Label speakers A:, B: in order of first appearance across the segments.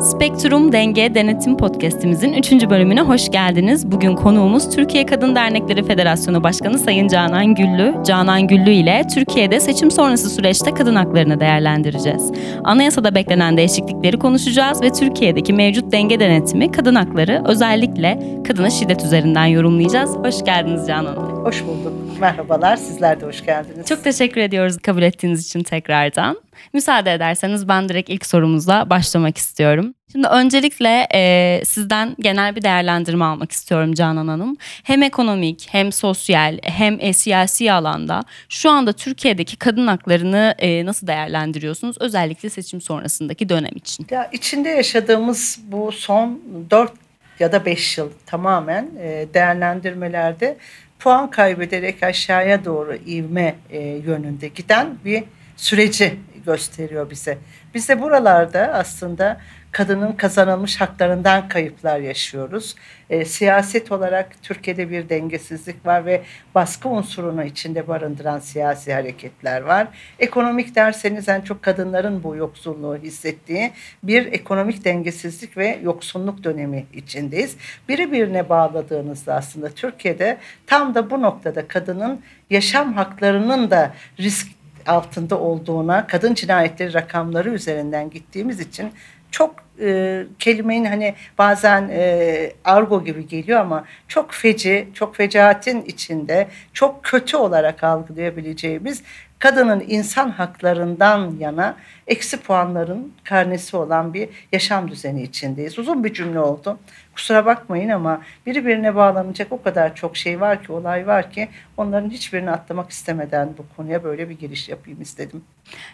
A: Spektrum Denge Denetim Podcast'imizin 3. bölümüne hoş geldiniz. Bugün konuğumuz Türkiye Kadın Dernekleri Federasyonu Başkanı Sayın Canan Güllü. Canan Güllü ile Türkiye'de seçim sonrası süreçte kadın haklarını değerlendireceğiz. Anayasada beklenen değişiklikleri konuşacağız ve Türkiye'deki mevcut denge denetimi kadın hakları özellikle kadına şiddet üzerinden yorumlayacağız. Hoş geldiniz Canan Hanım.
B: Hoş bulduk. Merhabalar. Sizler de hoş geldiniz.
A: Çok teşekkür ediyoruz kabul ettiğiniz için tekrardan. Müsaade ederseniz ben direkt ilk sorumuzla başlamak istiyorum. Şimdi öncelikle e, sizden genel bir değerlendirme almak istiyorum Canan Hanım. Hem ekonomik hem sosyal hem e, siyasi alanda şu anda Türkiye'deki kadın haklarını e, nasıl değerlendiriyorsunuz? Özellikle seçim sonrasındaki dönem için.
B: Ya içinde yaşadığımız bu son 4 ya da 5 yıl tamamen e, değerlendirmelerde puan kaybederek aşağıya doğru ivme e, yönünde giden bir süreci gösteriyor bize. Biz de buralarda aslında kadının kazanılmış haklarından kayıplar yaşıyoruz. E, siyaset olarak Türkiye'de bir dengesizlik var ve baskı unsurunu içinde barındıran siyasi hareketler var. Ekonomik derseniz en çok kadınların bu yoksulluğu hissettiği bir ekonomik dengesizlik ve yoksunluk dönemi içindeyiz. Biri birine bağladığınızda aslında Türkiye'de tam da bu noktada kadının yaşam haklarının da risk altında olduğuna kadın cinayetleri rakamları üzerinden gittiğimiz için çok e, kelimenin hani bazen e, argo gibi geliyor ama çok feci, çok fecaatin içinde çok kötü olarak algılayabileceğimiz kadının insan haklarından yana eksi puanların karnesi olan bir yaşam düzeni içindeyiz. Uzun bir cümle oldu. Kusura bakmayın ama birbirine bağlanacak o kadar çok şey var ki, olay var ki onların hiçbirini atlamak istemeden bu konuya böyle bir giriş yapayım istedim.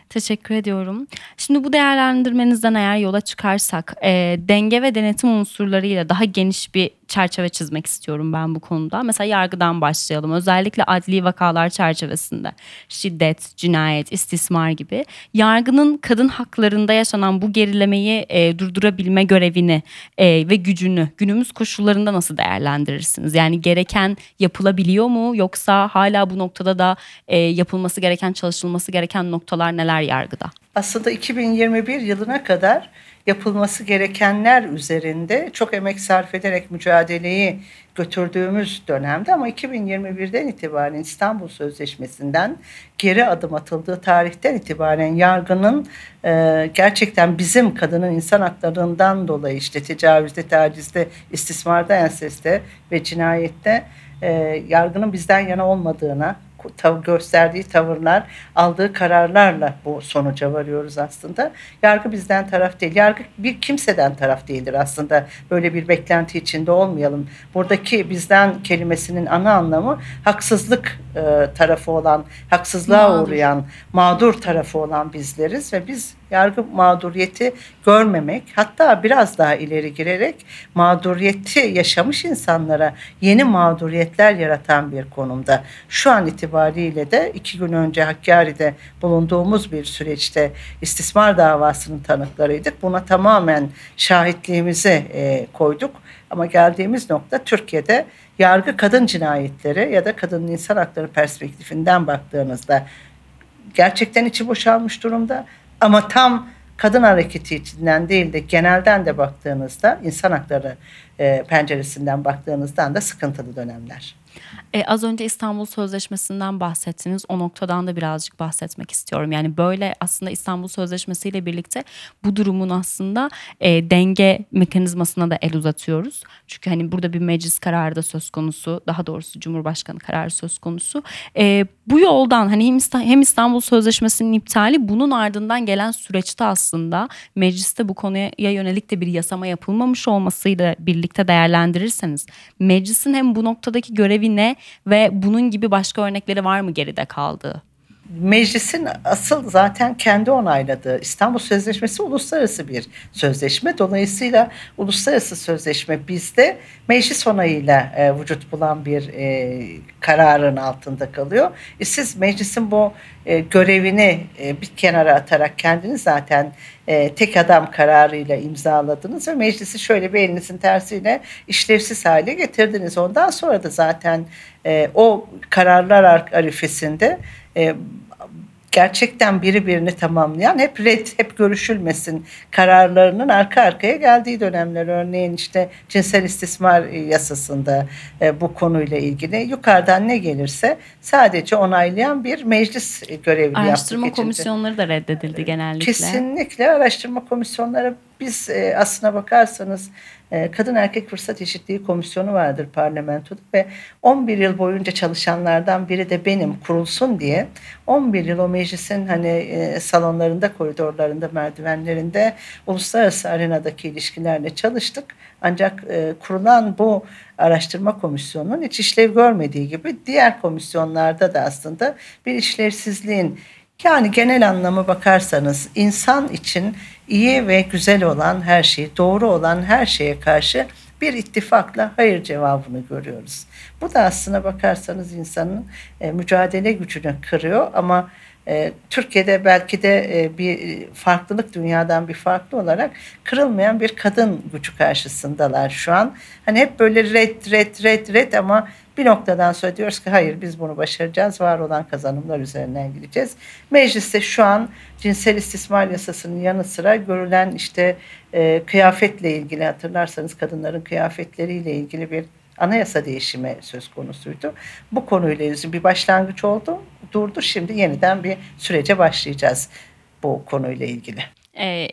A: Teşekkür ediyorum. Şimdi bu değerlendirmenizden eğer yola çıkarsak e, denge ve denetim unsurlarıyla daha geniş bir çerçeve çizmek istiyorum ben bu konuda. Mesela yargıdan başlayalım. Özellikle adli vakalar çerçevesinde şiddet, cinayet, istismar gibi yargının kadın haklarında yaşanan bu gerilemeyi e, durdurabilme görevini e, ve gücünü günümüz koşullarında nasıl değerlendirirsiniz? Yani gereken yapılabiliyor mu yoksa hala bu noktada da e, yapılması gereken, çalışılması gereken noktalar neler yargıda?
B: Aslında 2021 yılına kadar yapılması gerekenler üzerinde çok emek sarf ederek mücadeleyi götürdüğümüz dönemde ama 2021'den itibaren İstanbul Sözleşmesi'nden geri adım atıldığı tarihten itibaren yargının e, gerçekten bizim kadının insan haklarından dolayı işte tecavüzde, tacizde, istismarda, enseste ve cinayette e, yargının bizden yana olmadığına tav gösterdiği tavırlar, aldığı kararlarla bu sonuca varıyoruz aslında. Yargı bizden taraf değil. Yargı bir kimseden taraf değildir aslında. Böyle bir beklenti içinde olmayalım. Buradaki bizden kelimesinin ana anlamı haksızlık e, tarafı olan, haksızlığa mağdur. uğrayan, mağdur tarafı olan bizleriz ve biz yargı mağduriyeti görmemek hatta biraz daha ileri girerek mağduriyeti yaşamış insanlara yeni mağduriyetler yaratan bir konumda. Şu an itibariyle de iki gün önce Hakkari'de bulunduğumuz bir süreçte istismar davasının tanıklarıydık. Buna tamamen şahitliğimizi e, koyduk. Ama geldiğimiz nokta Türkiye'de yargı kadın cinayetleri ya da kadının insan hakları perspektifinden baktığınızda gerçekten içi boşalmış durumda ama tam kadın hareketi içinden değil de genelden de baktığınızda insan hakları e, penceresinden baktığınızdan da sıkıntılı dönemler.
A: E, az önce İstanbul Sözleşmesi'nden bahsettiniz. O noktadan da birazcık bahsetmek istiyorum. Yani böyle aslında İstanbul Sözleşmesi ile birlikte bu durumun aslında e, denge mekanizmasına da el uzatıyoruz. Çünkü hani burada bir meclis kararı da söz konusu. Daha doğrusu Cumhurbaşkanı kararı söz konusu. E, bu yoldan hani hem İstanbul Sözleşmesi'nin iptali bunun ardından gelen süreçte aslında mecliste bu konuya yönelik de bir yasama yapılmamış olmasıyla birlikte değerlendirirseniz meclisin hem bu noktadaki görevi ne ve bunun gibi başka örnekleri var mı geride kaldığı?
B: Meclisin asıl zaten kendi onayladığı İstanbul Sözleşmesi uluslararası bir sözleşme. Dolayısıyla uluslararası sözleşme bizde meclis onayıyla e, vücut bulan bir e, kararın altında kalıyor. E, siz meclisin bu e, görevini e, bir kenara atarak kendiniz zaten e, tek adam kararıyla imzaladınız ve meclisi şöyle bir elinizin tersiyle işlevsiz hale getirdiniz. Ondan sonra da zaten e, o kararlar arifesinde e, gerçekten biri birini tamamlayan hep red, hep görüşülmesin kararlarının arka arkaya geldiği dönemler. Örneğin işte cinsel istismar yasasında e, bu konuyla ilgili yukarıdan ne gelirse sadece onaylayan bir meclis görevli
A: Araştırma
B: yaptık
A: komisyonları da reddedildi genellikle.
B: Kesinlikle araştırma komisyonları biz e, aslına bakarsanız e, Kadın Erkek Fırsat Eşitliği Komisyonu vardır parlamentoda ve 11 yıl boyunca çalışanlardan biri de benim kurulsun diye 11 yıl o meclisin hani e, salonlarında, koridorlarında, merdivenlerinde uluslararası arenadaki ilişkilerle çalıştık. Ancak e, kurulan bu araştırma komisyonunun hiç işlev görmediği gibi diğer komisyonlarda da aslında bir işlevsizliğin yani genel anlamı bakarsanız insan için iyi ve güzel olan her şey, doğru olan her şeye karşı bir ittifakla hayır cevabını görüyoruz. Bu da aslına bakarsanız insanın e, mücadele gücünü kırıyor ama e, Türkiye'de belki de e, bir farklılık dünyadan bir farklı olarak kırılmayan bir kadın gücü karşısındalar şu an. Hani hep böyle red red red red ama bir noktadan sonra diyoruz ki hayır biz bunu başaracağız. Var olan kazanımlar üzerinden gideceğiz. Mecliste şu an cinsel istismar yasasının yanı sıra görülen işte e, kıyafetle ilgili hatırlarsanız kadınların kıyafetleriyle ilgili bir anayasa değişimi söz konusuydu. Bu konuyla ilgili bir başlangıç oldu, durdu. Şimdi yeniden bir sürece başlayacağız bu konuyla ilgili.
A: E,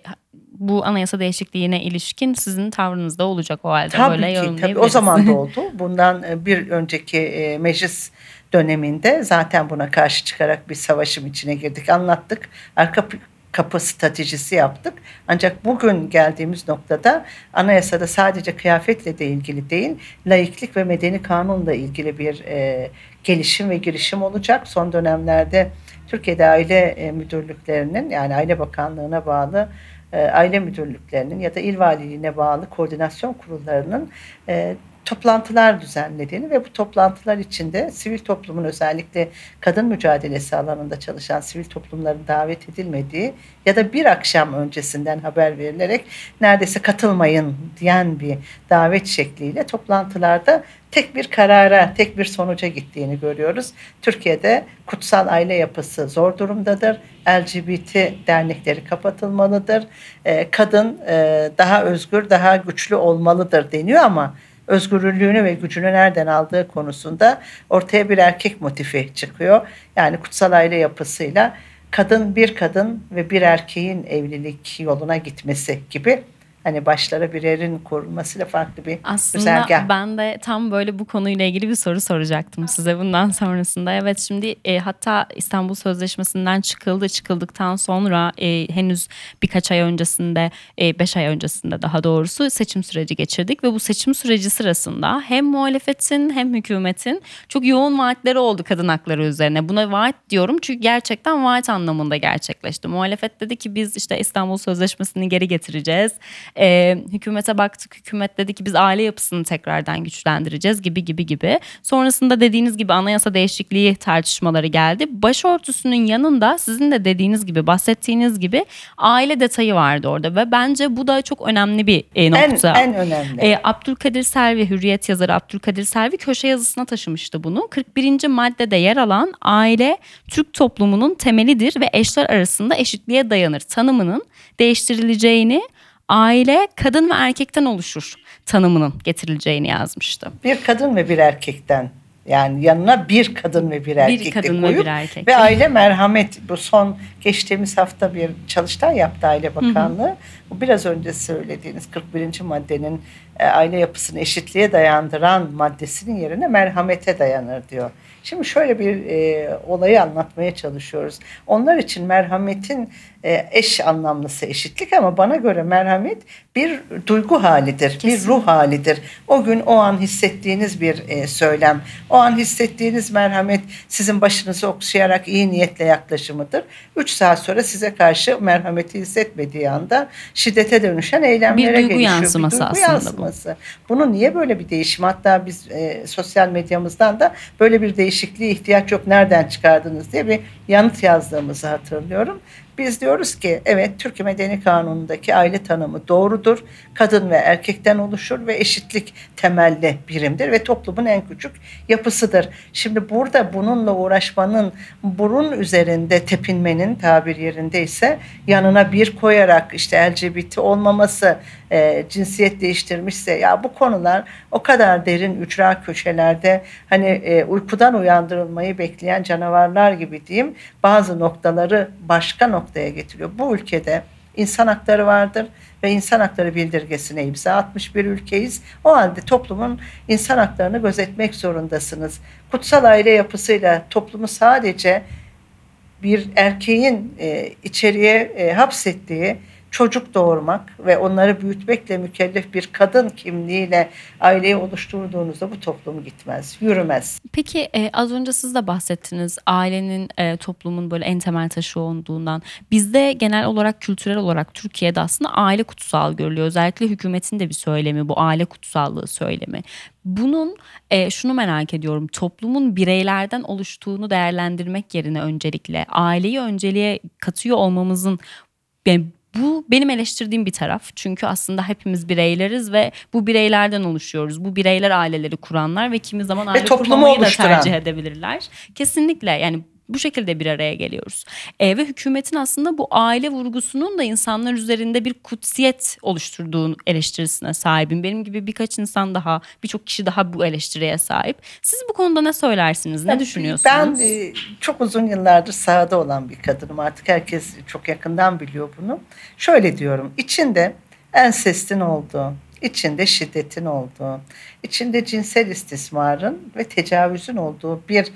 A: bu anayasa değişikliğine ilişkin sizin tavrınız da olacak o halde
B: tabii
A: böyle
B: ki, tabii o zaman da oldu. Bundan e, bir önceki e, meclis döneminde zaten buna karşı çıkarak bir savaşım içine girdik. Anlattık. Arka kapı stratejisi yaptık. Ancak bugün geldiğimiz noktada anayasada sadece kıyafetle de ilgili değil, laiklik ve medeni kanunla ilgili bir e, gelişim ve girişim olacak. Son dönemlerde Türkiye'de aile e, müdürlüklerinin yani Aile Bakanlığı'na bağlı e, aile müdürlüklerinin ya da il valiliğine bağlı koordinasyon kurullarının e, toplantılar düzenlediğini ve bu toplantılar içinde sivil toplumun özellikle kadın mücadelesi alanında çalışan sivil toplumların davet edilmediği ya da bir akşam öncesinden haber verilerek neredeyse katılmayın diyen bir davet şekliyle toplantılarda tek bir karara, tek bir sonuca gittiğini görüyoruz. Türkiye'de kutsal aile yapısı zor durumdadır. LGBT dernekleri kapatılmalıdır. Kadın daha özgür, daha güçlü olmalıdır deniyor ama özgürlüğünü ve gücünü nereden aldığı konusunda ortaya bir erkek motifi çıkıyor. Yani kutsal aile yapısıyla kadın bir kadın ve bir erkeğin evlilik yoluna gitmesi gibi hani başlara bir erin korunmasıyla farklı bir
A: Aslında
B: güzergah.
A: ben de tam böyle bu konuyla ilgili bir soru soracaktım size bundan sonrasında. Evet şimdi e, hatta İstanbul Sözleşmesi'nden çıkıldı. Çıkıldıktan sonra e, henüz birkaç ay öncesinde, e, beş ay öncesinde daha doğrusu seçim süreci geçirdik. Ve bu seçim süreci sırasında hem muhalefetin hem hükümetin çok yoğun vaatleri oldu kadın hakları üzerine. Buna vaat diyorum çünkü gerçekten vaat anlamında gerçekleşti. Muhalefet dedi ki biz işte İstanbul Sözleşmesi'ni geri getireceğiz e, hükümete baktık. Hükümet dedi ki biz aile yapısını tekrardan güçlendireceğiz gibi gibi gibi. Sonrasında dediğiniz gibi anayasa değişikliği tartışmaları geldi. Başörtüsünün yanında sizin de dediğiniz gibi bahsettiğiniz gibi aile detayı vardı orada ve bence bu da çok önemli bir e, nokta.
B: En, en önemli.
A: E, Abdülkadir Selvi, Hürriyet yazarı Abdülkadir Selvi köşe yazısına taşımıştı bunu. 41. maddede yer alan aile Türk toplumunun temelidir ve eşler arasında eşitliğe dayanır tanımının değiştirileceğini aile kadın ve erkekten oluşur tanımının getirileceğini yazmıştı.
B: Bir kadın ve bir erkekten yani yanına bir kadın ve bir erkek
A: bir kadın
B: koyup
A: ve bir erkek.
B: ve aile merhamet bu son geçtiğimiz hafta bir çalıştay yaptı Aile Bakanlığı. Hı hı. Biraz önce söylediğiniz 41. maddenin e, aile yapısını eşitliğe dayandıran maddesinin yerine merhamete dayanır diyor. Şimdi şöyle bir e, olayı anlatmaya çalışıyoruz. Onlar için merhametin e, eş anlamlısı eşitlik ama bana göre merhamet bir duygu halidir, Kesinlikle. bir ruh halidir. O gün o an hissettiğiniz bir e, söylem, o an hissettiğiniz merhamet sizin başınızı okşayarak iyi niyetle yaklaşımıdır. Üç saat sonra size karşı merhameti hissetmediği anda şiddete dönüşen eylemlere
A: bir duygu
B: gelişiyor.
A: Yansıması
B: bir duygu
A: aslında
B: yansıması. Bu. Bunu niye böyle bir değişim? Hatta biz e, sosyal medyamızdan da böyle bir değişikliğe ihtiyaç yok nereden çıkardınız diye bir yanıt yazdığımızı hatırlıyorum. Biz diyoruz ki evet Türk Medeni Kanunu'ndaki aile tanımı doğrudur. Kadın ve erkekten oluşur ve eşitlik temelli birimdir ve toplumun en küçük yapısıdır. Şimdi burada bununla uğraşmanın, burun üzerinde tepinmenin tabir yerindeyse yanına bir koyarak işte LGBT olmaması, e, cinsiyet değiştirmişse ya bu konular o kadar derin ücra köşelerde hani e, uykudan uyandırılmayı bekleyen canavarlar gibi diyeyim bazı noktaları başka noktaya getiriyor. Bu ülkede insan hakları vardır ve insan hakları bildirgesine imza atmış bir ülkeyiz. O halde toplumun insan haklarını gözetmek zorundasınız. Kutsal aile yapısıyla toplumu sadece bir erkeğin e, içeriye e, hapsettiği çocuk doğurmak ve onları büyütmekle mükellef bir kadın kimliğiyle aileyi oluşturduğunuzda bu toplum gitmez, yürümez.
A: Peki e, az önce siz de bahsettiniz ailenin e, toplumun böyle en temel taşı olduğundan. Bizde genel olarak kültürel olarak Türkiye'de aslında aile kutsal görülüyor. Özellikle hükümetin de bir söylemi bu aile kutsallığı söylemi. Bunun e, şunu merak ediyorum toplumun bireylerden oluştuğunu değerlendirmek yerine öncelikle aileyi önceliğe katıyor olmamızın yani bu benim eleştirdiğim bir taraf. Çünkü aslında hepimiz bireyleriz ve bu bireylerden oluşuyoruz. Bu bireyler aileleri kuranlar ve kimi zaman aile
B: toplumu
A: kurmamayı da tercih edebilirler. Kesinlikle yani bu şekilde bir araya geliyoruz. E, ve hükümetin aslında bu aile vurgusunun da insanlar üzerinde bir kutsiyet oluşturduğu eleştirisine sahibim. Benim gibi birkaç insan daha, birçok kişi daha bu eleştiriye sahip. Siz bu konuda ne söylersiniz? Ne düşünüyorsunuz?
B: Ben e, çok uzun yıllardır sahada olan bir kadınım. Artık herkes çok yakından biliyor bunu. Şöyle diyorum. içinde ensestin olduğu, içinde şiddetin olduğu, içinde cinsel istismarın ve tecavüzün olduğu bir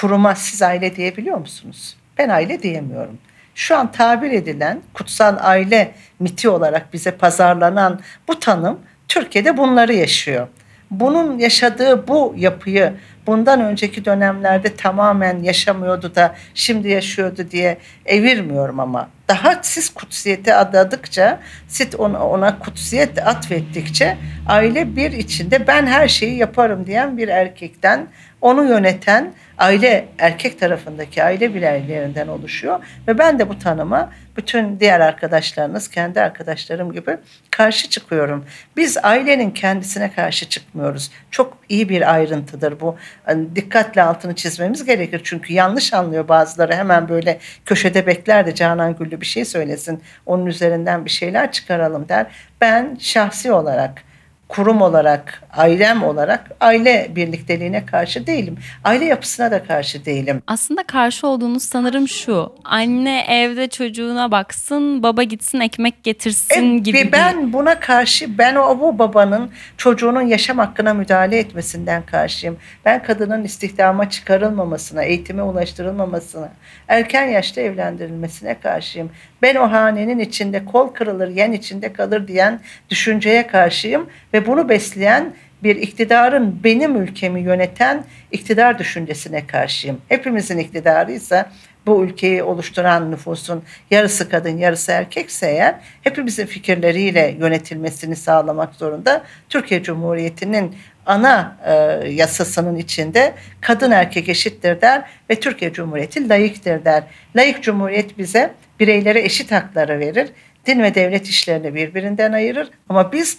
B: kuruma siz aile diyebiliyor musunuz? Ben aile diyemiyorum. Şu an tabir edilen kutsal aile miti olarak bize pazarlanan bu tanım Türkiye'de bunları yaşıyor. Bunun yaşadığı bu yapıyı bundan önceki dönemlerde tamamen yaşamıyordu da şimdi yaşıyordu diye evirmiyorum ama daha siz kutsiyete adadıkça, siz ona, ona kutsiyet atfettikçe aile bir içinde ben her şeyi yaparım diyen bir erkekten onu yöneten aile erkek tarafındaki aile bireylerinden oluşuyor ve ben de bu tanıma bütün diğer arkadaşlarınız kendi arkadaşlarım gibi karşı çıkıyorum. Biz ailenin kendisine karşı çıkmıyoruz. Çok iyi bir ayrıntıdır bu. Hani dikkatle altını çizmemiz gerekir çünkü yanlış anlıyor bazıları hemen böyle köşede bekler de Canan Güllü bir şey söylesin onun üzerinden bir şeyler çıkaralım der. Ben şahsi olarak kurum olarak, ailem olarak aile birlikteliğine karşı değilim. Aile yapısına da karşı değilim.
A: Aslında karşı olduğunuz sanırım şu. Anne evde çocuğuna baksın, baba gitsin ekmek getirsin
B: E,
A: gibi.
B: ben buna karşı, ben o bu babanın çocuğunun yaşam hakkına müdahale etmesinden karşıyım. Ben kadının istihdama çıkarılmamasına, eğitime ulaştırılmamasına, erken yaşta evlendirilmesine karşıyım. Ben o hanenin içinde kol kırılır, yen içinde kalır diyen düşünceye karşıyım ve bunu besleyen bir iktidarın benim ülkemi yöneten iktidar düşüncesine karşıyım. Hepimizin iktidarıysa bu ülkeyi oluşturan nüfusun yarısı kadın yarısı erkekse eğer hepimizin fikirleriyle yönetilmesini sağlamak zorunda. Türkiye Cumhuriyeti'nin ana e, yasasının içinde kadın erkek eşittir der ve Türkiye Cumhuriyeti layıktır der. Layık Cumhuriyet bize bireylere eşit hakları verir. Din ve devlet işlerini birbirinden ayırır ama biz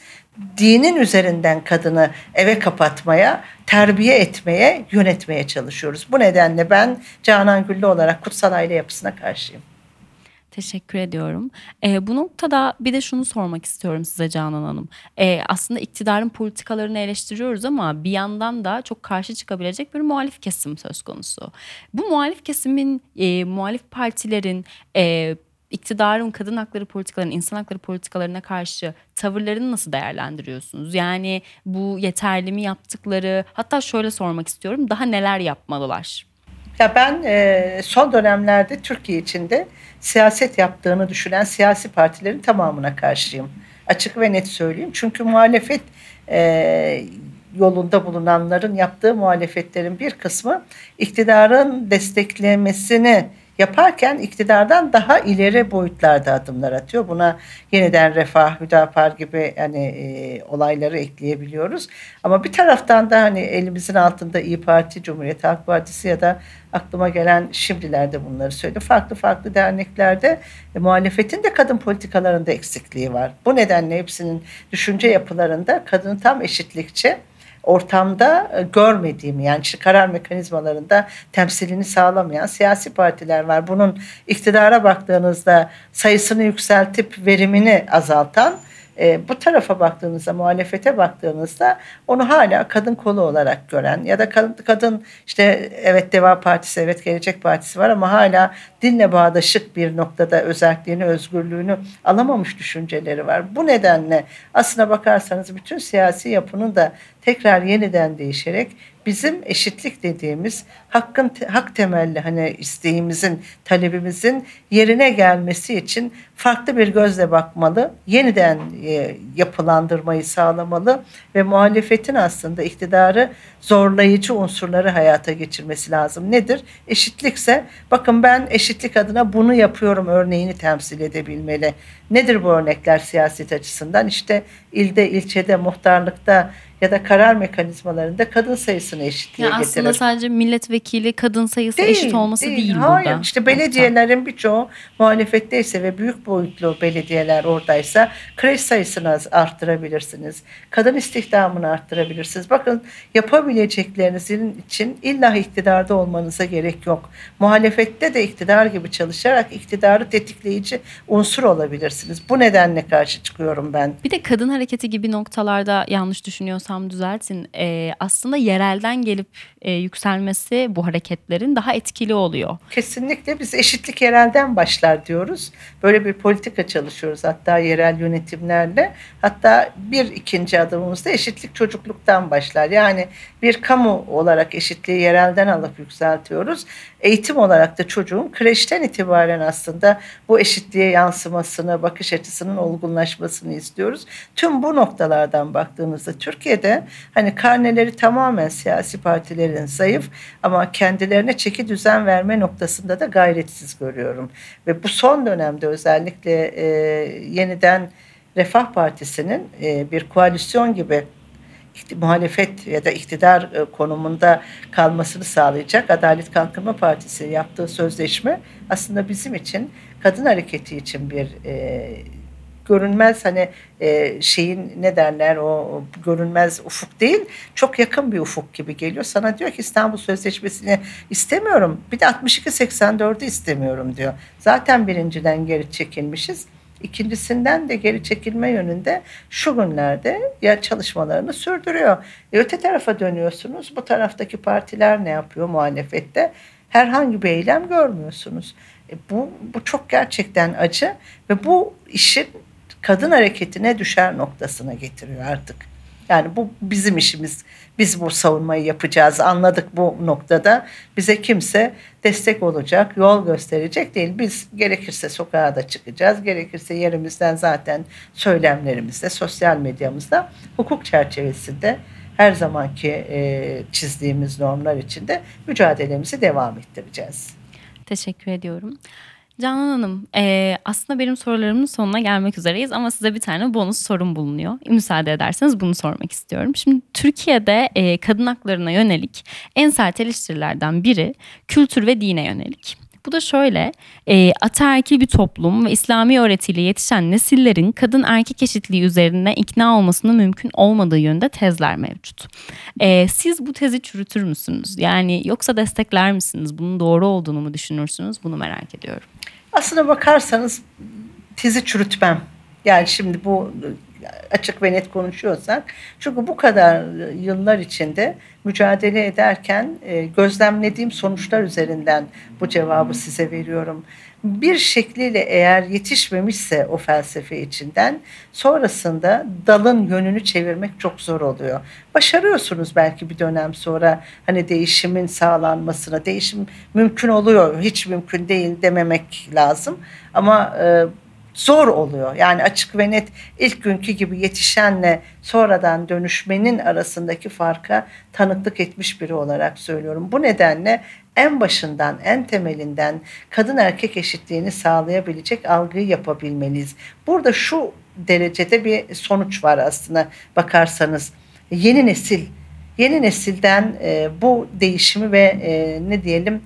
B: dinin üzerinden kadını eve kapatmaya, terbiye etmeye, yönetmeye çalışıyoruz. Bu nedenle ben Canan Güllü olarak kutsal aile yapısına karşıyım.
A: Teşekkür ediyorum. Ee, bu noktada bir de şunu sormak istiyorum size Canan Hanım. Ee, aslında iktidarın politikalarını eleştiriyoruz ama bir yandan da çok karşı çıkabilecek bir muhalif kesim söz konusu. Bu muhalif kesimin, e, muhalif partilerin, e, iktidarın kadın hakları politikalarının, insan hakları politikalarına karşı tavırlarını nasıl değerlendiriyorsunuz? Yani bu yeterli mi yaptıkları? Hatta şöyle sormak istiyorum. Daha neler yapmalılar?
B: Ya ben e, son dönemlerde Türkiye içinde siyaset yaptığını düşünen siyasi partilerin tamamına karşıyım. Açık ve net söyleyeyim. Çünkü muhalefet e, yolunda bulunanların yaptığı muhalefetlerin bir kısmı iktidarın desteklemesini yaparken iktidardan daha ileri boyutlarda adımlar atıyor. Buna yeniden Refah, Hüdapar gibi hani e, olayları ekleyebiliyoruz. Ama bir taraftan da hani elimizin altında İyi Parti, Cumhuriyet Halk Partisi ya da aklıma gelen şimdilerde bunları söyledi. Farklı farklı derneklerde e, muhalefetin de kadın politikalarında eksikliği var. Bu nedenle hepsinin düşünce yapılarında kadını tam eşitlikçi ortamda e, görmediğim yani karar mekanizmalarında temsilini sağlamayan siyasi partiler var. Bunun iktidara baktığınızda sayısını yükseltip verimini azaltan e, bu tarafa baktığınızda, muhalefete baktığınızda onu hala kadın kolu olarak gören ya da kadın, kadın işte evet Deva Partisi, evet Gelecek Partisi var ama hala dinle bağdaşık bir noktada özelliğini, özgürlüğünü alamamış düşünceleri var. Bu nedenle aslına bakarsanız bütün siyasi yapının da tekrar yeniden değişerek bizim eşitlik dediğimiz hakkın hak temelli hani isteğimizin, talebimizin yerine gelmesi için farklı bir gözle bakmalı, yeniden e, yapılandırmayı sağlamalı ve muhalefetin aslında iktidarı zorlayıcı unsurları hayata geçirmesi lazım. Nedir? Eşitlikse bakın ben eşitlik adına bunu yapıyorum örneğini temsil edebilmeli. Nedir bu örnekler siyaset açısından? İşte ilde, ilçede, muhtarlıkta ya da karar mekanizmalarında kadın sayısını eşitliğe
A: ya
B: getirir.
A: Aslında sadece milletvekili kadın sayısı değil, eşit olması değil, değil
B: Hayır.
A: burada.
B: İşte belediyelerin birçoğu muhalefetteyse ve büyük boyutlu belediyeler oradaysa kreş sayısını arttırabilirsiniz. Kadın istihdamını arttırabilirsiniz. Bakın yapabileceklerinizin için illa iktidarda olmanıza gerek yok. Muhalefette de iktidar gibi çalışarak iktidarı tetikleyici unsur olabilirsiniz. Bu nedenle karşı çıkıyorum ben.
A: Bir de kadın hareketi gibi noktalarda yanlış düşünüyorsam düzeltin. Ee, aslında yerelden gelip e, yükselmesi bu hareketlerin daha etkili oluyor.
B: Kesinlikle biz eşitlik yerelden başlar diyoruz. Böyle bir politika çalışıyoruz hatta yerel yönetimlerle. Hatta bir ikinci adımımızda eşitlik çocukluktan başlar. Yani bir kamu olarak eşitliği yerelden alıp yükseltiyoruz. Eğitim olarak da çocuğun kreşten itibaren aslında bu eşitliğe yansımasını, bakış açısının olgunlaşmasını istiyoruz. Tüm bu noktalardan baktığınızda Türkiye'de hani karneleri tamamen siyasi partilerin zayıf ama kendilerine çeki düzen verme noktasında da gayretsiz görüyorum. Ve bu son dönemde özellikle e, yeniden Refah Partisi'nin e, bir koalisyon gibi muhalefet ya da iktidar e, konumunda kalmasını sağlayacak Adalet Kalkınma Partisi yaptığı sözleşme aslında bizim için kadın hareketi için bir e, görünmez hani e, şeyin ne derler o görünmez ufuk değil çok yakın bir ufuk gibi geliyor. Sana diyor ki İstanbul Sözleşmesi'ni istemiyorum bir de 62-84'ü istemiyorum diyor. Zaten birinciden geri çekilmişiz. İkincisinden de geri çekilme yönünde şu günlerde ya çalışmalarını sürdürüyor. E öte tarafa dönüyorsunuz. Bu taraftaki partiler ne yapıyor muhalefette? Herhangi bir eylem görmüyorsunuz. E bu, bu çok gerçekten acı ve bu işin kadın hareketine düşer noktasına getiriyor artık. Yani bu bizim işimiz. Biz bu savunmayı yapacağız. Anladık bu noktada. Bize kimse destek olacak, yol gösterecek değil. Biz gerekirse sokağa da çıkacağız. Gerekirse yerimizden zaten söylemlerimizde, sosyal medyamızda, hukuk çerçevesinde her zamanki e, çizdiğimiz normlar içinde mücadelemizi devam ettireceğiz.
A: Teşekkür ediyorum. Canan Hanım, e, aslında benim sorularımın sonuna gelmek üzereyiz ama size bir tane bonus sorum bulunuyor. Müsaade ederseniz bunu sormak istiyorum. Şimdi Türkiye'de e, kadın haklarına yönelik en sert eleştirilerden biri kültür ve dine yönelik. Bu da şöyle, e, ataerkil bir toplum ve İslami öğretiyle yetişen nesillerin kadın erkek eşitliği üzerine ikna olmasının mümkün olmadığı yönde tezler mevcut. E, siz bu tezi çürütür müsünüz? Yani yoksa destekler misiniz? Bunun doğru olduğunu mu düşünürsünüz? Bunu merak ediyorum.
B: Aslına bakarsanız tezi çürütmem. Yani şimdi bu açık ve net konuşuyorsak. Çünkü bu kadar yıllar içinde mücadele ederken e, gözlemlediğim sonuçlar üzerinden bu cevabı size veriyorum. Bir şekliyle eğer yetişmemişse o felsefe içinden sonrasında dalın yönünü çevirmek çok zor oluyor. Başarıyorsunuz belki bir dönem sonra hani değişimin sağlanmasına. Değişim mümkün oluyor, hiç mümkün değil dememek lazım. Ama e, zor oluyor. Yani açık ve net ilk günkü gibi yetişenle sonradan dönüşmenin arasındaki farka tanıklık etmiş biri olarak söylüyorum. Bu nedenle en başından, en temelinden kadın erkek eşitliğini sağlayabilecek algıyı yapabilmeliyiz. Burada şu derecede bir sonuç var aslında bakarsanız. Yeni nesil, yeni nesilden e, bu değişimi ve e, ne diyelim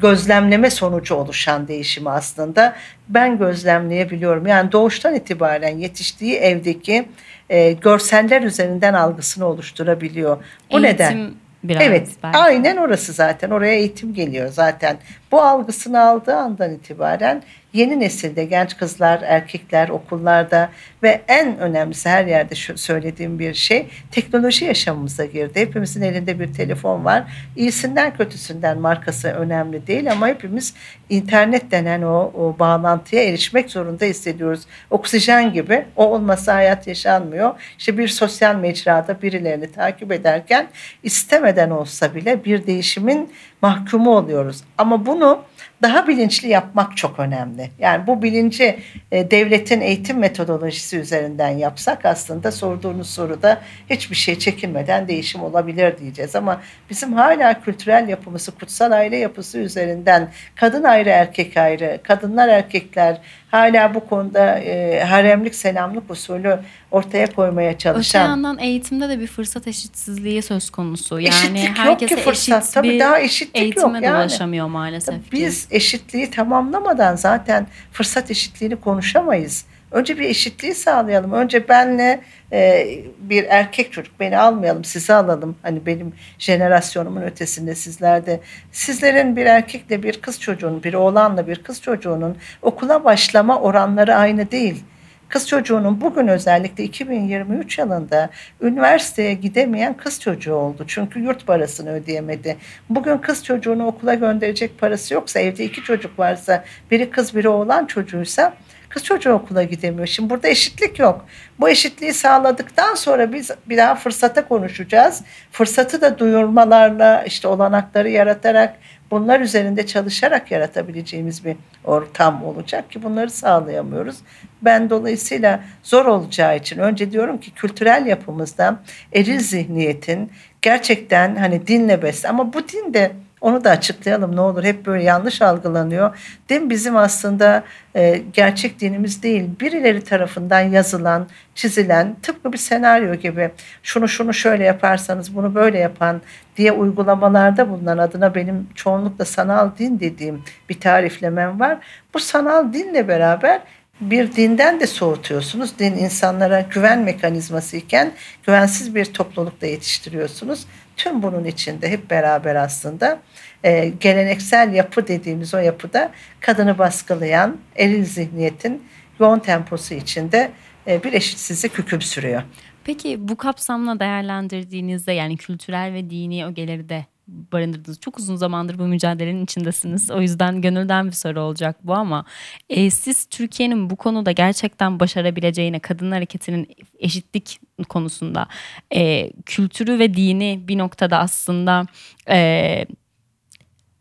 B: gözlemleme sonucu oluşan değişimi aslında ben gözlemleyebiliyorum. Yani doğuştan itibaren yetiştiği evdeki e, görseller üzerinden algısını oluşturabiliyor. Bu
A: Eğitim
B: neden?
A: biraz
B: evet,
A: belki.
B: aynen orası zaten. Oraya eğitim geliyor zaten. Bu algısını aldığı andan itibaren yeni nesilde genç kızlar, erkekler okullarda ve en önemlisi her yerde şu söylediğim bir şey teknoloji yaşamımıza girdi. Hepimizin elinde bir telefon var. İyisinden kötüsünden markası önemli değil ama hepimiz internet denen o, o bağlantıya erişmek zorunda hissediyoruz. Oksijen gibi o olmasa hayat yaşanmıyor. İşte bir sosyal mecrada birilerini takip ederken istemeden olsa bile bir değişimin mahkumu oluyoruz. Ama bunu daha bilinçli yapmak çok önemli. Yani bu bilinci e, devletin eğitim metodolojisi üzerinden yapsak aslında sorduğunuz soruda hiçbir şey çekinmeden değişim olabilir diyeceğiz. Ama bizim hala kültürel yapımızı, kutsal aile yapısı üzerinden kadın ayrı erkek ayrı, kadınlar erkekler hala bu konuda e, haremlik selamlık usulü ortaya koymaya
A: Öte
B: çalışan
A: yandan eğitimde de bir fırsat eşitsizliği söz konusu. Yani
B: Eşitlik yok ki fırsat.
A: eşit
B: Tabii daha eşitlik
A: eğitime
B: yok yani.
A: ulaşamıyor maalesef ki.
B: Biz eşitliği tamamlamadan zaten fırsat eşitliğini konuşamayız. Önce bir eşitliği sağlayalım. Önce benle e, bir erkek çocuk beni almayalım, sizi alalım. Hani benim jenerasyonumun ötesinde sizlerde. Sizlerin bir erkekle bir kız çocuğunun, bir oğlanla bir kız çocuğunun okula başlama oranları aynı değil. Kız çocuğunun bugün özellikle 2023 yılında üniversiteye gidemeyen kız çocuğu oldu. Çünkü yurt parasını ödeyemedi. Bugün kız çocuğunu okula gönderecek parası yoksa evde iki çocuk varsa biri kız biri oğlan çocuğuysa kız çocuğu okula gidemiyor. Şimdi burada eşitlik yok. Bu eşitliği sağladıktan sonra biz bir daha fırsata konuşacağız. Fırsatı da duyurmalarla işte olanakları yaratarak bunlar üzerinde çalışarak yaratabileceğimiz bir ortam olacak ki bunları sağlayamıyoruz. Ben dolayısıyla zor olacağı için önce diyorum ki kültürel yapımızda eril zihniyetin gerçekten hani dinle besle ama bu din de onu da açıklayalım ne olur hep böyle yanlış algılanıyor. Din bizim aslında e, gerçek dinimiz değil. Birileri tarafından yazılan, çizilen tıpkı bir senaryo gibi şunu şunu şöyle yaparsanız bunu böyle yapan diye uygulamalarda bulunan adına benim çoğunlukla sanal din dediğim bir tariflemem var. Bu sanal dinle beraber bir dinden de soğutuyorsunuz. Din insanlara güven mekanizması iken güvensiz bir toplulukta yetiştiriyorsunuz. Tüm bunun içinde hep beraber aslında e, geleneksel yapı dediğimiz o yapıda kadını baskılayan eril zihniyetin yoğun temposu içinde e, bir eşitsizlik hüküm sürüyor.
A: Peki bu kapsamla değerlendirdiğinizde yani kültürel ve dini ögeleri de barındırdınız. Çok uzun zamandır bu mücadelenin içindesiniz. O yüzden gönülden bir soru olacak bu ama e, siz Türkiye'nin bu konuda gerçekten başarabileceğine, kadın hareketinin eşitlik konusunda e, kültürü ve dini bir noktada aslında e,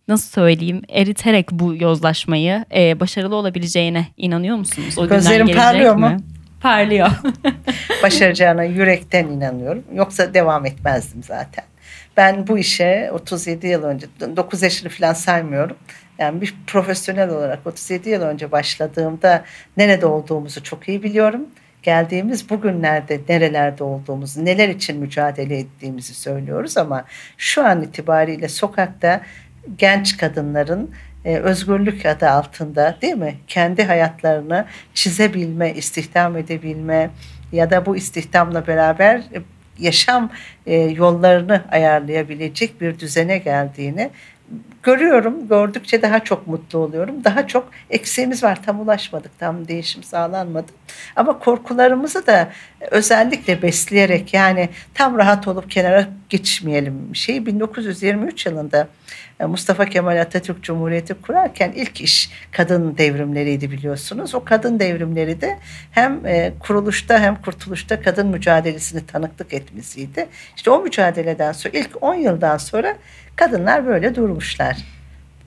A: nasıl söyleyeyim eriterek bu yozlaşmayı e, başarılı olabileceğine inanıyor musunuz? O
B: Gözlerim parlıyor
A: mi?
B: mu?
A: Parlıyor.
B: başaracağına yürekten inanıyorum. Yoksa devam etmezdim zaten. Ben bu işe 37 yıl önce, 9 yaşını falan saymıyorum. Yani bir profesyonel olarak 37 yıl önce başladığımda nerede olduğumuzu çok iyi biliyorum. Geldiğimiz bugünlerde nerelerde olduğumuzu, neler için mücadele ettiğimizi söylüyoruz ama şu an itibariyle sokakta genç kadınların e, özgürlük adı altında değil mi? Kendi hayatlarını çizebilme, istihdam edebilme ya da bu istihdamla beraber yaşam e, yollarını ayarlayabilecek bir düzene geldiğini görüyorum. Gördükçe daha çok mutlu oluyorum. Daha çok eksiğimiz var. Tam ulaşmadık. Tam değişim sağlanmadı. Ama korkularımızı da özellikle besleyerek yani tam rahat olup kenara geçmeyelim. Şey 1923 yılında Mustafa Kemal Atatürk Cumhuriyeti kurarken ilk iş kadın devrimleriydi biliyorsunuz. O kadın devrimleri de hem e, kuruluşta hem kurtuluşta kadın mücadelesini tanıklık etmesiydi. İşte o mücadeleden sonra ilk 10 yıldan sonra kadınlar böyle durmuşlar.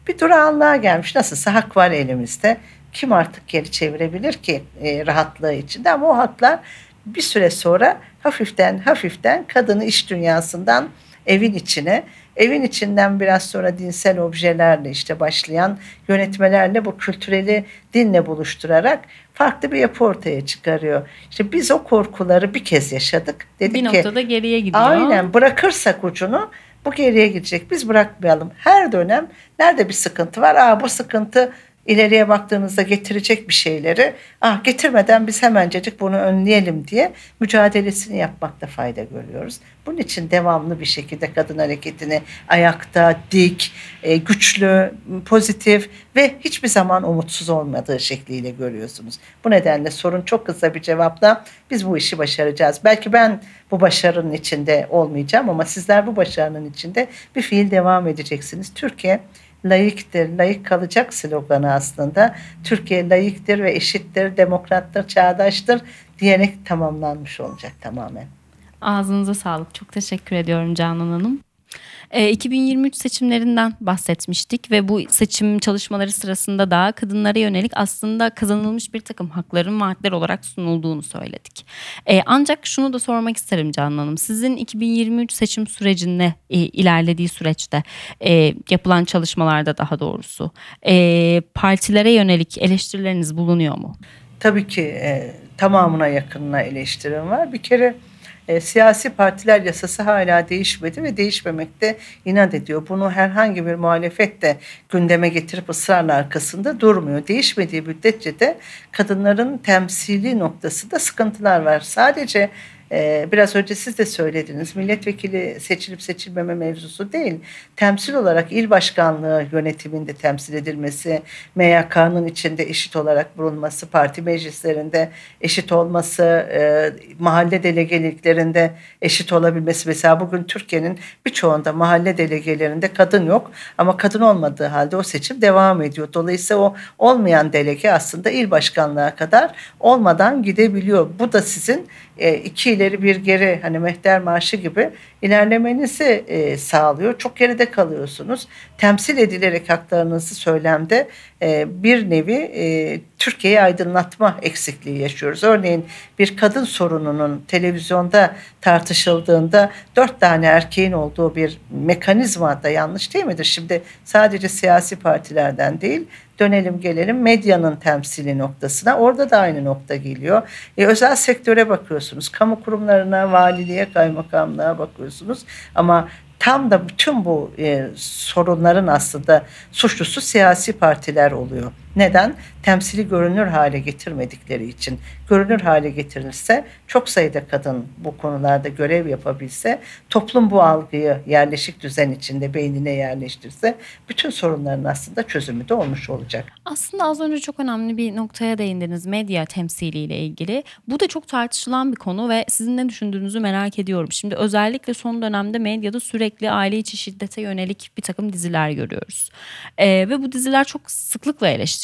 B: Bir durağanlığa gelmiş. Nasılsa hak var elimizde. kim artık geri çevirebilir ki e, rahatlığı içinde ama o haklar bir süre sonra hafiften hafiften kadını iş dünyasından evin içine evin içinden biraz sonra dinsel objelerle işte başlayan yönetmelerle bu kültüreli dinle buluşturarak farklı bir yapı ortaya çıkarıyor. İşte biz o korkuları bir kez yaşadık. Dedik
A: bir
B: ki,
A: noktada geriye gidiyor.
B: Aynen bırakırsak ucunu bu geriye gidecek. Biz bırakmayalım. Her dönem nerede bir sıkıntı var? Aa bu sıkıntı ileriye baktığınızda getirecek bir şeyleri ah getirmeden biz hemencecik bunu önleyelim diye mücadelesini yapmakta fayda görüyoruz. Bunun için devamlı bir şekilde kadın hareketini ayakta, dik, e, güçlü, pozitif ve hiçbir zaman umutsuz olmadığı şekliyle görüyorsunuz. Bu nedenle sorun çok kısa bir cevapla biz bu işi başaracağız. Belki ben bu başarının içinde olmayacağım ama sizler bu başarının içinde bir fiil devam edeceksiniz. Türkiye layıktır, layık kalacak sloganı aslında. Türkiye layıktır ve eşittir, demokrattır, çağdaştır diyerek tamamlanmış olacak tamamen.
A: Ağzınıza sağlık. Çok teşekkür ediyorum Canan Hanım. E, 2023 seçimlerinden bahsetmiştik ve bu seçim çalışmaları sırasında da kadınlara yönelik aslında kazanılmış bir takım hakların vaatler olarak sunulduğunu söyledik. E, ancak şunu da sormak isterim Canan Hanım. Sizin 2023 seçim sürecinde e, ilerlediği süreçte e, yapılan çalışmalarda daha doğrusu e, partilere yönelik eleştirileriniz bulunuyor mu?
B: Tabii ki e, tamamına yakınına eleştirim var. Bir kere e, siyasi partiler yasası hala değişmedi ve değişmemekte inat ediyor. Bunu herhangi bir muhalefet de gündeme getirip ısrarla arkasında durmuyor. Değişmediği müddetçe de kadınların temsili noktasında sıkıntılar var. Sadece ee, biraz önce siz de söylediniz. Milletvekili seçilip seçilmeme mevzusu değil. Temsil olarak il başkanlığı yönetiminde temsil edilmesi, MYK'nın içinde eşit olarak bulunması, parti meclislerinde eşit olması, e, mahalle delegeliklerinde eşit olabilmesi. Mesela bugün Türkiye'nin birçoğunda mahalle delegelerinde kadın yok ama kadın olmadığı halde o seçim devam ediyor. Dolayısıyla o olmayan delege aslında il başkanlığa kadar olmadan gidebiliyor. Bu da sizin iki ileri bir geri hani mehter marşı gibi ilerlemenizi e, sağlıyor. Çok geride kalıyorsunuz. Temsil edilerek haklarınızı söylemde e, bir nevi e, Türkiye'yi aydınlatma eksikliği yaşıyoruz. Örneğin bir kadın sorununun televizyonda tartışıldığında dört tane erkeğin olduğu bir mekanizma da yanlış değil midir? Şimdi sadece siyasi partilerden değil dönelim gelelim medyanın temsili noktasına. Orada da aynı nokta geliyor. E, özel sektöre bakıyorsunuz. Kamu kurumlarına, valiliğe, kaymakamlığa bakıyorsunuz. Ama tam da bütün bu e, sorunların aslında suçlusu siyasi partiler oluyor. Neden? Temsili görünür hale getirmedikleri için. Görünür hale getirilse çok sayıda kadın bu konularda görev yapabilse toplum bu algıyı yerleşik düzen içinde beynine yerleştirse bütün sorunların aslında çözümü de olmuş olacak.
A: Aslında az önce çok önemli bir noktaya değindiniz medya temsiliyle ilgili. Bu da çok tartışılan bir konu ve sizin ne düşündüğünüzü merak ediyorum. Şimdi özellikle son dönemde medyada sürekli aile içi şiddete yönelik bir takım diziler görüyoruz. Ee, ve bu diziler çok sıklıkla eleştiriliyor,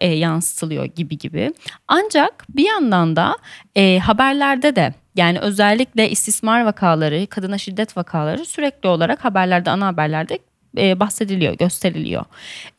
A: e, yansıtılıyor gibi gibi. Ancak bir yandan da e, haberlerde de yani özellikle istismar vakaları, kadına şiddet vakaları sürekli olarak haberlerde, ana haberlerde e, bahsediliyor, gösteriliyor.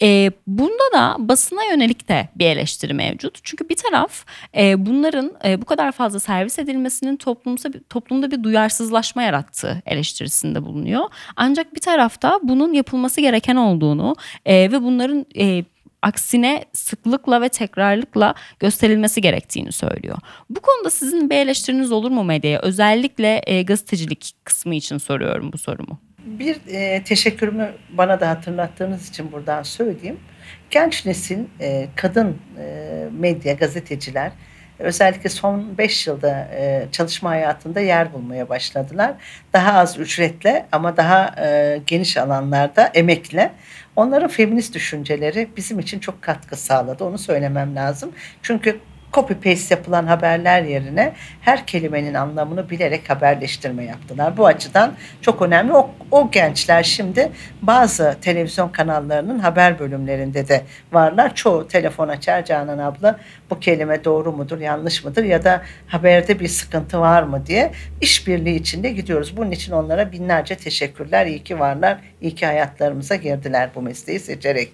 A: E, bunda da basına yönelik de bir eleştiri mevcut. Çünkü bir taraf e, bunların e, bu kadar fazla servis edilmesinin toplumsa, toplumda bir duyarsızlaşma yarattığı eleştirisinde bulunuyor. Ancak bir tarafta bunun yapılması gereken olduğunu e, ve bunların e, aksine sıklıkla ve tekrarlıkla gösterilmesi gerektiğini söylüyor. Bu konuda sizin bir eleştiriniz olur mu medyaya? Özellikle e, gazetecilik kısmı için soruyorum bu sorumu.
B: Bir e, teşekkürümü bana da hatırlattığınız için buradan söyleyeyim. Genç nesil e, kadın e, medya gazeteciler özellikle son 5 yılda e, çalışma hayatında yer bulmaya başladılar. Daha az ücretle ama daha e, geniş alanlarda emekle. Onların feminist düşünceleri bizim için çok katkı sağladı. Onu söylemem lazım. Çünkü copy paste yapılan haberler yerine her kelimenin anlamını bilerek haberleştirme yaptılar. Bu açıdan çok önemli. O, o gençler şimdi bazı televizyon kanallarının haber bölümlerinde de varlar. Çoğu telefon açar Canan abla bu kelime doğru mudur yanlış mıdır ya da haberde bir sıkıntı var mı diye işbirliği içinde gidiyoruz. Bunun için onlara binlerce teşekkürler. İyi ki varlar. İyi ki hayatlarımıza girdiler bu mesleği seçerek.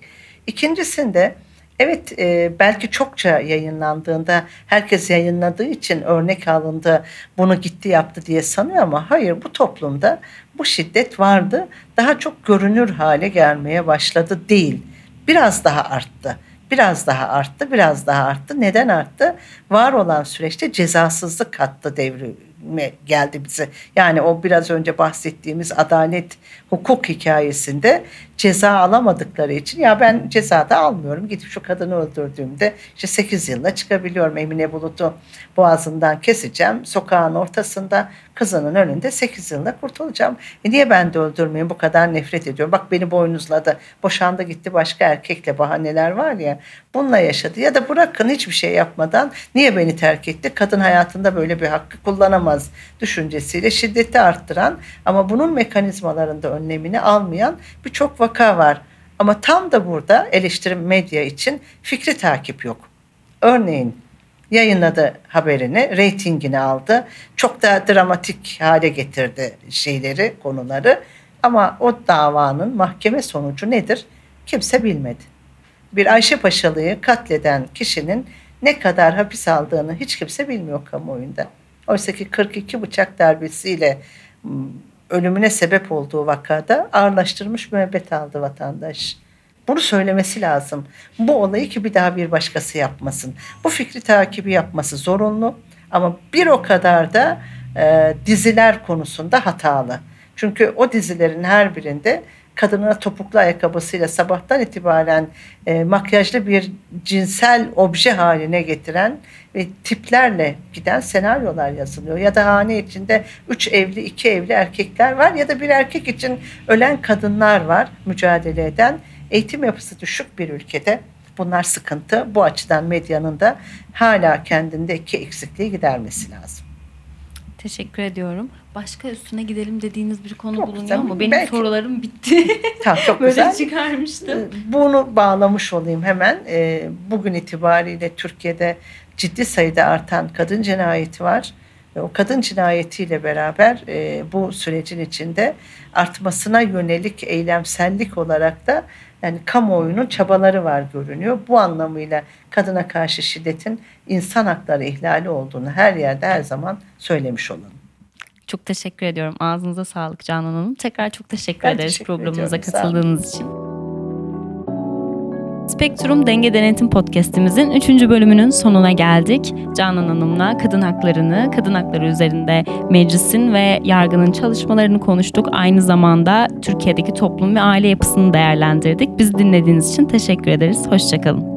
B: İkincisinde Evet e, belki çokça yayınlandığında herkes yayınladığı için örnek alındı bunu gitti yaptı diye sanıyor ama hayır bu toplumda bu şiddet vardı. Daha çok görünür hale gelmeye başladı değil. Biraz daha arttı biraz daha arttı biraz daha arttı. Neden arttı? Var olan süreçte cezasızlık kattı devrime geldi bize. Yani o biraz önce bahsettiğimiz adalet hukuk hikayesinde ceza alamadıkları için ya ben ceza da almıyorum. Gidip şu kadını öldürdüğümde işte 8 yılla çıkabiliyorum. Emine Bulut'u boğazından keseceğim. Sokağın ortasında kızının önünde 8 yılla kurtulacağım. E niye ben de öldürmeyeyim bu kadar nefret ediyorum. Bak beni boynuzladı. Boşandı gitti başka erkekle bahaneler var ya. Bununla yaşadı. Ya da bırakın hiçbir şey yapmadan niye beni terk etti? Kadın hayatında böyle bir hakkı kullanamaz düşüncesiyle şiddeti arttıran ama bunun mekanizmalarında önlemini almayan birçok vaka var. Ama tam da burada eleştirim medya için fikri takip yok. Örneğin yayınladı haberini, reytingini aldı. Çok da dramatik hale getirdi şeyleri, konuları. Ama o davanın mahkeme sonucu nedir? Kimse bilmedi. Bir Ayşe Paşalı'yı katleden kişinin ne kadar hapis aldığını hiç kimse bilmiyor kamuoyunda. Oysa ki 42 bıçak darbesiyle ölümüne sebep olduğu vakada ağırlaştırmış müebbet aldı vatandaş. Bunu söylemesi lazım. Bu olayı ki bir daha bir başkası yapmasın. Bu fikri takibi yapması zorunlu ama bir o kadar da e, diziler konusunda hatalı. Çünkü o dizilerin her birinde kadına topuklu ayakkabısıyla sabahtan itibaren e, makyajlı bir cinsel obje haline getiren ve tiplerle giden senaryolar yazılıyor. Ya da hane içinde üç evli, iki evli erkekler var ya da bir erkek için ölen kadınlar var mücadele eden. Eğitim yapısı düşük bir ülkede bunlar sıkıntı. Bu açıdan medyanın da hala kendindeki eksikliği gidermesi lazım.
A: Teşekkür ediyorum. Başka üstüne gidelim dediğiniz bir konu
B: Yok,
A: bulunuyor
B: tamam.
A: mu? Benim
B: Belki-
A: sorularım bitti.
B: Tamam çok
A: Böyle
B: güzel.
A: çıkarmıştım.
B: Ee, Bunu bağlamış olayım hemen. Ee, Bugün itibariyle Türkiye'de ciddi sayıda artan kadın cinayeti var. O kadın cinayetiyle beraber e, bu sürecin içinde artmasına yönelik eylemsellik olarak da yani kamuoyunun çabaları var görünüyor. Bu anlamıyla kadına karşı şiddetin insan hakları ihlali olduğunu her yerde her zaman söylemiş olalım.
A: Çok teşekkür ediyorum. Ağzınıza sağlık Canan Hanım. Tekrar çok teşekkür
B: Ben
A: ederiz
B: teşekkür
A: programımıza
B: ediyorum.
A: Katıldığınız için. Spektrum Denge Denetim Podcast'imizin 3. bölümünün sonuna geldik. Canan Hanım'la kadın haklarını, kadın hakları üzerinde meclisin ve yargının çalışmalarını konuştuk. Aynı zamanda Türkiye'deki toplum ve aile yapısını değerlendirdik. Bizi dinlediğiniz için teşekkür ederiz. Hoşçakalın.